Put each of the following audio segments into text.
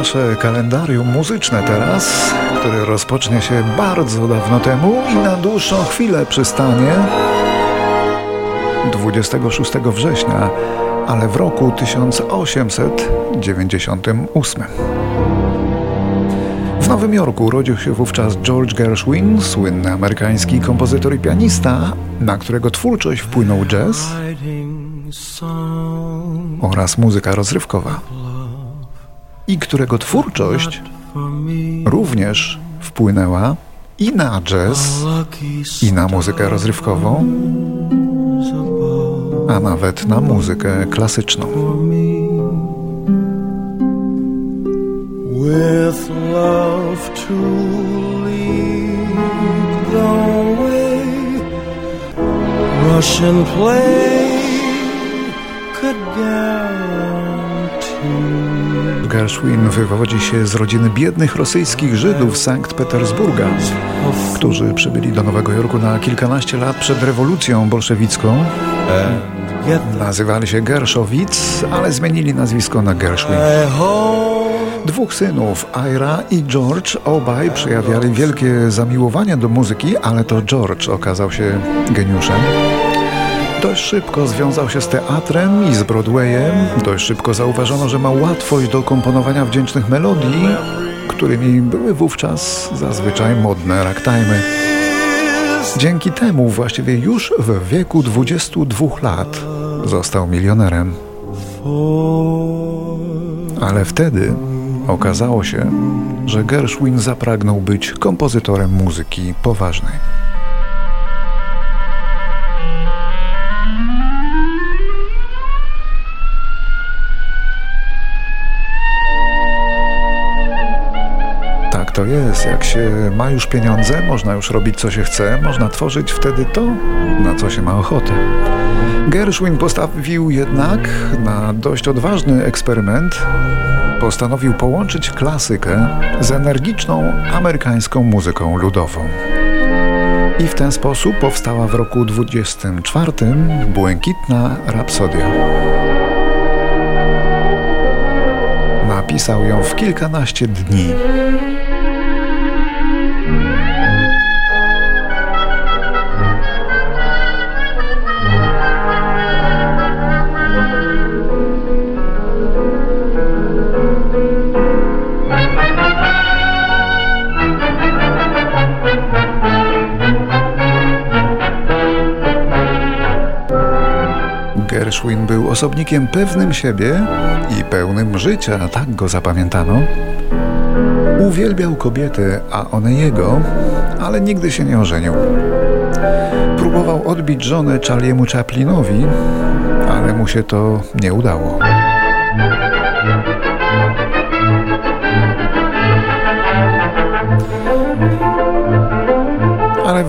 nasze kalendarium muzyczne teraz, które rozpocznie się bardzo dawno temu i na dłuższą chwilę przystanie 26 września, ale w roku 1898. W Nowym Jorku urodził się wówczas George Gershwin, słynny amerykański kompozytor i pianista, na którego twórczość wpłynął jazz oraz muzyka rozrywkowa i którego twórczość również wpłynęła i na jazz, i na muzykę rozrywkową, a nawet na muzykę klasyczną. With love to lead the way, Russian play could Gershwin wywodzi się z rodziny biednych rosyjskich Żydów z Sankt Petersburga, którzy przybyli do Nowego Jorku na kilkanaście lat przed rewolucją bolszewicką. Nazywali się Gerszowic, ale zmienili nazwisko na Gershwin. Dwóch synów, Ira i George, obaj przejawiali wielkie zamiłowanie do muzyki, ale to George okazał się geniuszem. Dość szybko związał się z teatrem i z Broadwayem. Dość szybko zauważono, że ma łatwość do komponowania wdzięcznych melodii, którymi były wówczas zazwyczaj modne ragtimey. Dzięki temu właściwie już w wieku 22 lat został milionerem. Ale wtedy okazało się, że Gershwin zapragnął być kompozytorem muzyki poważnej. Jest. Jak się ma już pieniądze, można już robić co się chce, można tworzyć wtedy to, na co się ma ochotę. Gershwin postawił jednak na dość odważny eksperyment. Postanowił połączyć klasykę z energiczną amerykańską muzyką ludową. I w ten sposób powstała w roku 24 Błękitna Rapsodia. Napisał ją w kilkanaście dni. Gershwin był osobnikiem pewnym siebie i pełnym życia, tak go zapamiętano. Uwielbiał kobiety, a one jego, ale nigdy się nie ożenił. Próbował odbić żonę Charliemu Chaplinowi, ale mu się to nie udało.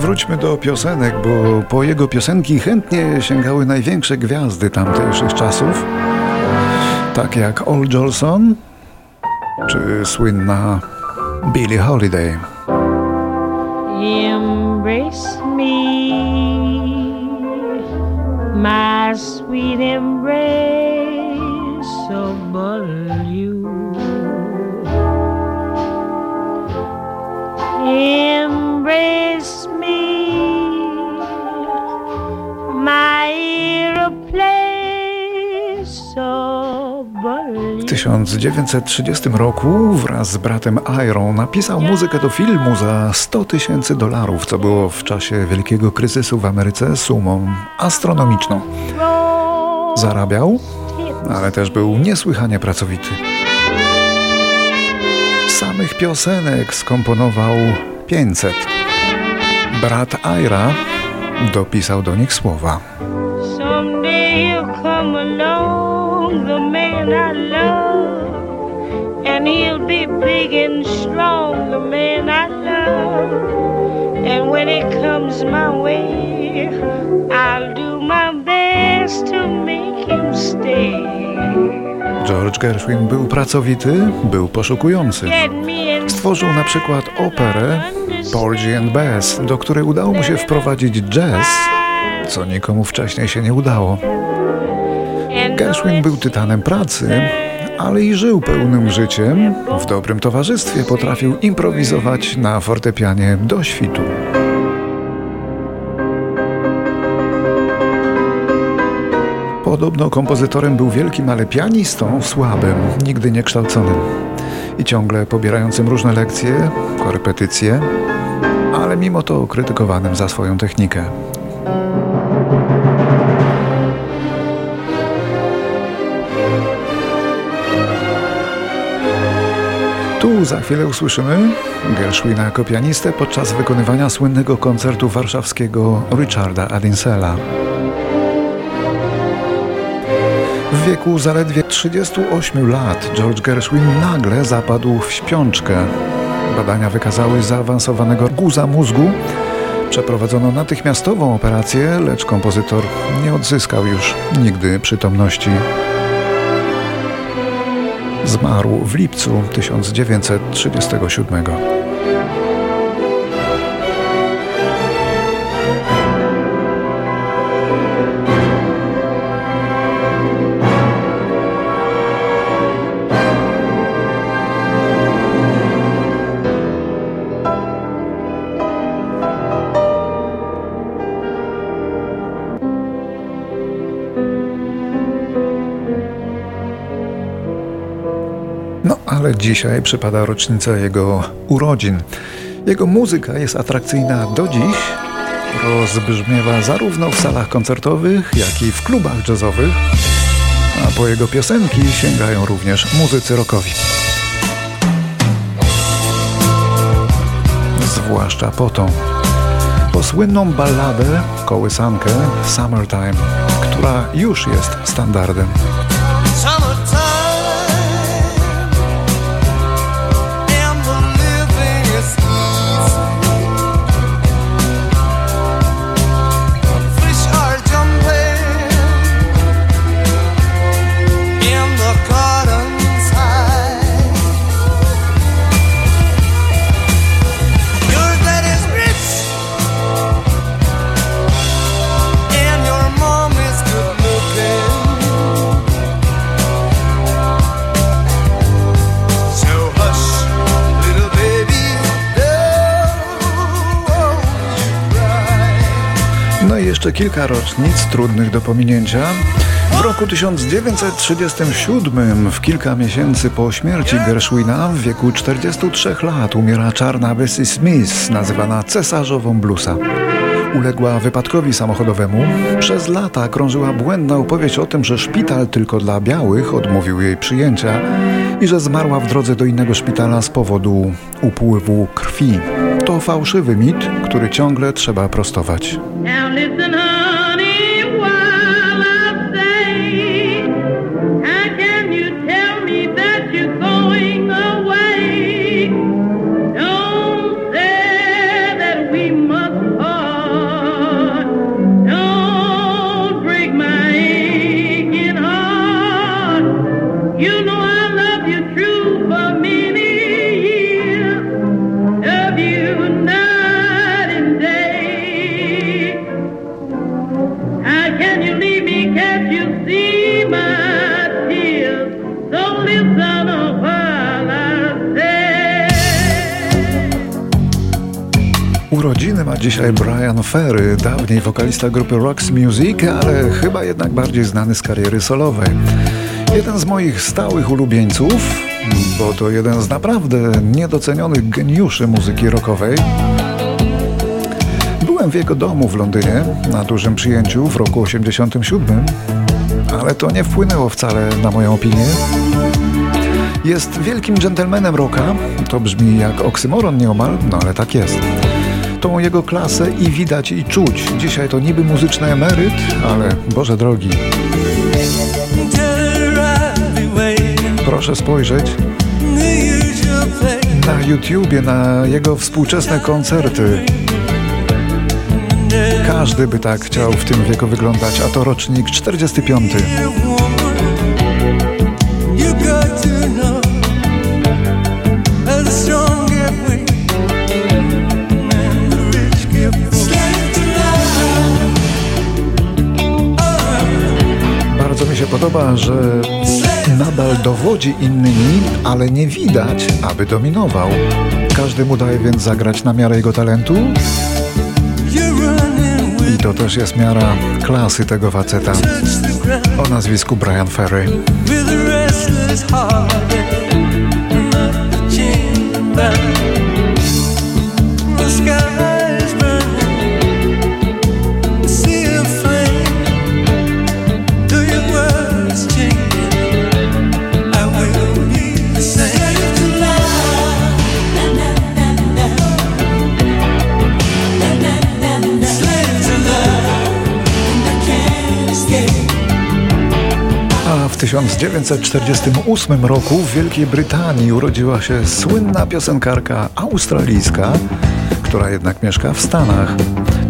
Wróćmy do piosenek, bo po jego piosenki chętnie sięgały największe gwiazdy tamtejszych czasów, takie jak Old Jolson czy słynna Billie Holiday. Embrace me, my sweet embrace, so you. Embrace W 1930 roku wraz z bratem Iron napisał muzykę do filmu za 100 tysięcy dolarów, co było w czasie wielkiego kryzysu w Ameryce sumą astronomiczną. Zarabiał, ale też był niesłychanie pracowity. Samych piosenek skomponował 500. Brat Ira dopisał do nich słowa. The man I love, and he'll be big and strong, the man I love. And when it comes my way, I'll do my best to make him stay. George Gershwin był pracowity, był poszukujący. Stworzył na przykład operę Porgy and Bess, do której udało mu się wprowadzić jazz, co nikomu wcześniej się nie udało. Gershwin był tytanem pracy, ale i żył pełnym życiem. W dobrym towarzystwie potrafił improwizować na fortepianie do świtu. Podobno kompozytorem był wielkim, ale pianistą słabym, nigdy niekształconym i ciągle pobierającym różne lekcje, korepetycje, ale mimo to krytykowanym za swoją technikę. Za chwilę usłyszymy Gershwina jako pianistę podczas wykonywania słynnego koncertu warszawskiego Richarda Adinsela. W wieku zaledwie 38 lat George Gershwin nagle zapadł w śpiączkę. Badania wykazały zaawansowanego guza mózgu. Przeprowadzono natychmiastową operację, lecz kompozytor nie odzyskał już nigdy przytomności. Zmarł w lipcu 1937. No ale dzisiaj przypada rocznica jego urodzin. Jego muzyka jest atrakcyjna do dziś. Rozbrzmiewa zarówno w salach koncertowych, jak i w klubach jazzowych. A po jego piosenki sięgają również muzycy rockowi. Zwłaszcza po tą, po słynną balladę, kołysankę Summertime, która już jest standardem. Jeszcze kilka rocznic trudnych do pominięcia. W roku 1937, w kilka miesięcy po śmierci Gershwina, w wieku 43 lat umiera czarna Bessie Smith, nazywana cesarzową bluesa. Uległa wypadkowi samochodowemu. Przez lata krążyła błędna opowieść o tym, że szpital tylko dla białych odmówił jej przyjęcia i że zmarła w drodze do innego szpitala z powodu upływu krwi. To fałszywy mit, który ciągle trzeba prostować. Dzisiaj Brian Ferry, dawniej wokalista grupy Rocks Music, ale chyba jednak bardziej znany z kariery solowej. Jeden z moich stałych ulubieńców, bo to jeden z naprawdę niedocenionych geniuszy muzyki rockowej. Byłem w jego domu w Londynie na dużym przyjęciu w roku 87, ale to nie wpłynęło wcale na moją opinię. Jest wielkim dżentelmenem rocka, to brzmi jak oksymoron nieomal, no ale tak jest. Tą jego klasę i widać i czuć. Dzisiaj to niby muzyczny emeryt, ale Boże drogi, proszę spojrzeć na YouTubie, na jego współczesne koncerty. Każdy by tak chciał w tym wieku wyglądać, a to rocznik 45. Bardzo mi się podoba, że Nadal dowodzi innymi, ale nie widać, aby dominował. Każdy mu daje więc zagrać na miarę jego talentu. I to też jest miara klasy tego faceta o nazwisku Brian Ferry. 1948 roku w Wielkiej Brytanii urodziła się słynna piosenkarka australijska, która jednak mieszka w Stanach.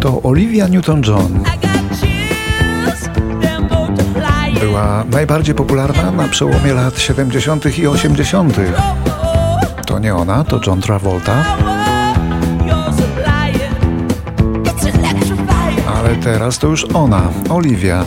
To Olivia Newton-John. Była najbardziej popularna na przełomie lat 70. i 80. To nie ona, to John Travolta. Ale teraz to już ona, Olivia.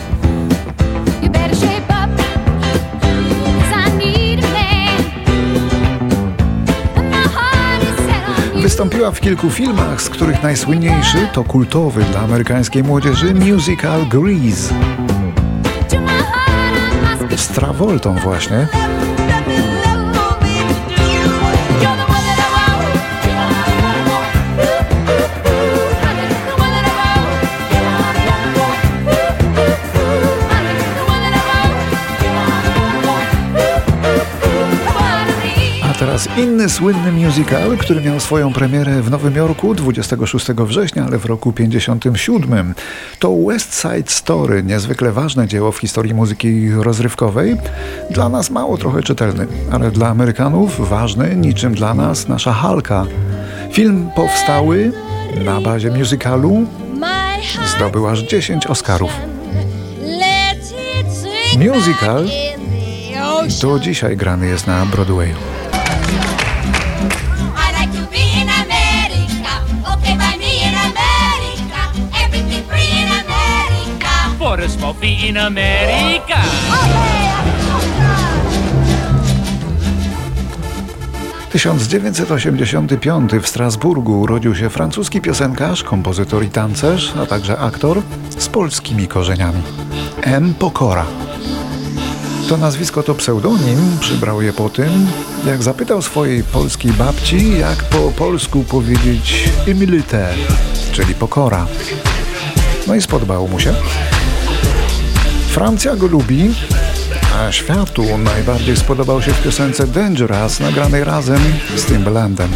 Wystąpiła w kilku filmach, z których najsłynniejszy to kultowy dla amerykańskiej młodzieży musical Grease z Travoltą właśnie. Inny słynny musical, który miał swoją premierę w Nowym Jorku 26 września, ale w roku 57. To West Side Story, niezwykle ważne dzieło w historii muzyki rozrywkowej. Dla nas mało trochę czytelny, ale dla Amerykanów ważny, niczym dla nas nasza Halka. Film powstały na bazie musicalu, zdobył aż 10 Oscarów. Musical. Do dzisiaj grany jest na Broadwayu. For a small fee in America. Ole! 1985 w Strasburgu urodził się francuski piosenkarz, kompozytor i tancerz, a także aktor z polskimi korzeniami. M. Pokora. To nazwisko to pseudonim, przybrał je po tym, jak zapytał swojej polskiej babci, jak po polsku powiedzieć humilité, czyli pokora. No i spodobał mu się. Francja go lubi, a światu najbardziej spodobał się w piosence Dangerous, nagranej razem z Timbalandem.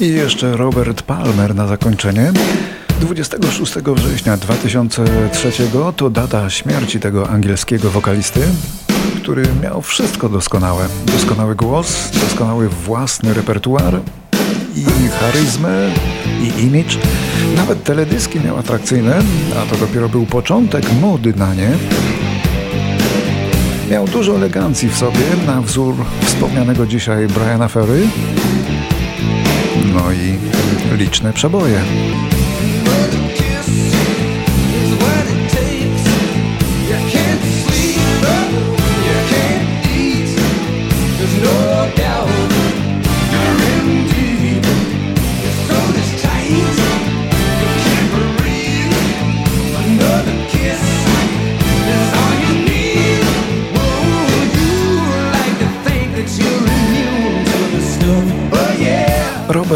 I jeszcze Robert Palmer na zakończenie. 26 września 2003 to data śmierci tego angielskiego wokalisty, który miał wszystko doskonałe. Doskonały głos, doskonały własny repertuar i charyzmę, i image. Nawet teledyski miał atrakcyjne, a to dopiero był początek mody na nie. Miał dużo elegancji w sobie, na wzór wspomnianego dzisiaj Briana Ferry. I liczne przeboje.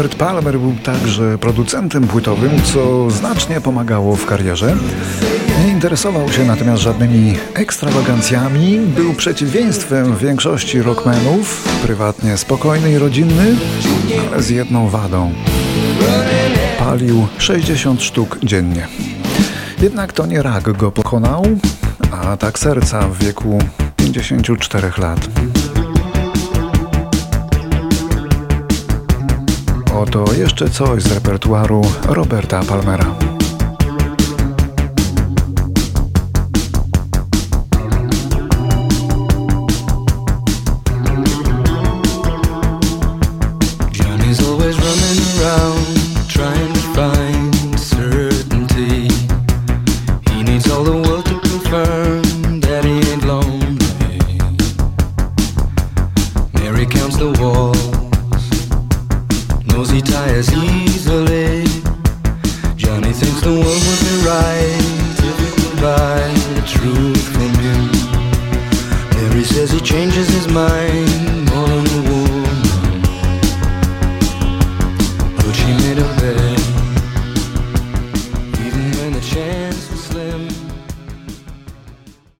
Robert Palmer był także producentem płytowym, co znacznie pomagało w karierze. Nie interesował się natomiast żadnymi ekstrawagancjami, był przeciwieństwem większości rockmenów, prywatnie spokojny i rodzinny, ale z jedną wadą. Palił 60 sztuk dziennie. Jednak to nie rak go pokonał, a tak serca w wieku 54 lat. Oto jeszcze coś z repertuaru Roberta Palmera.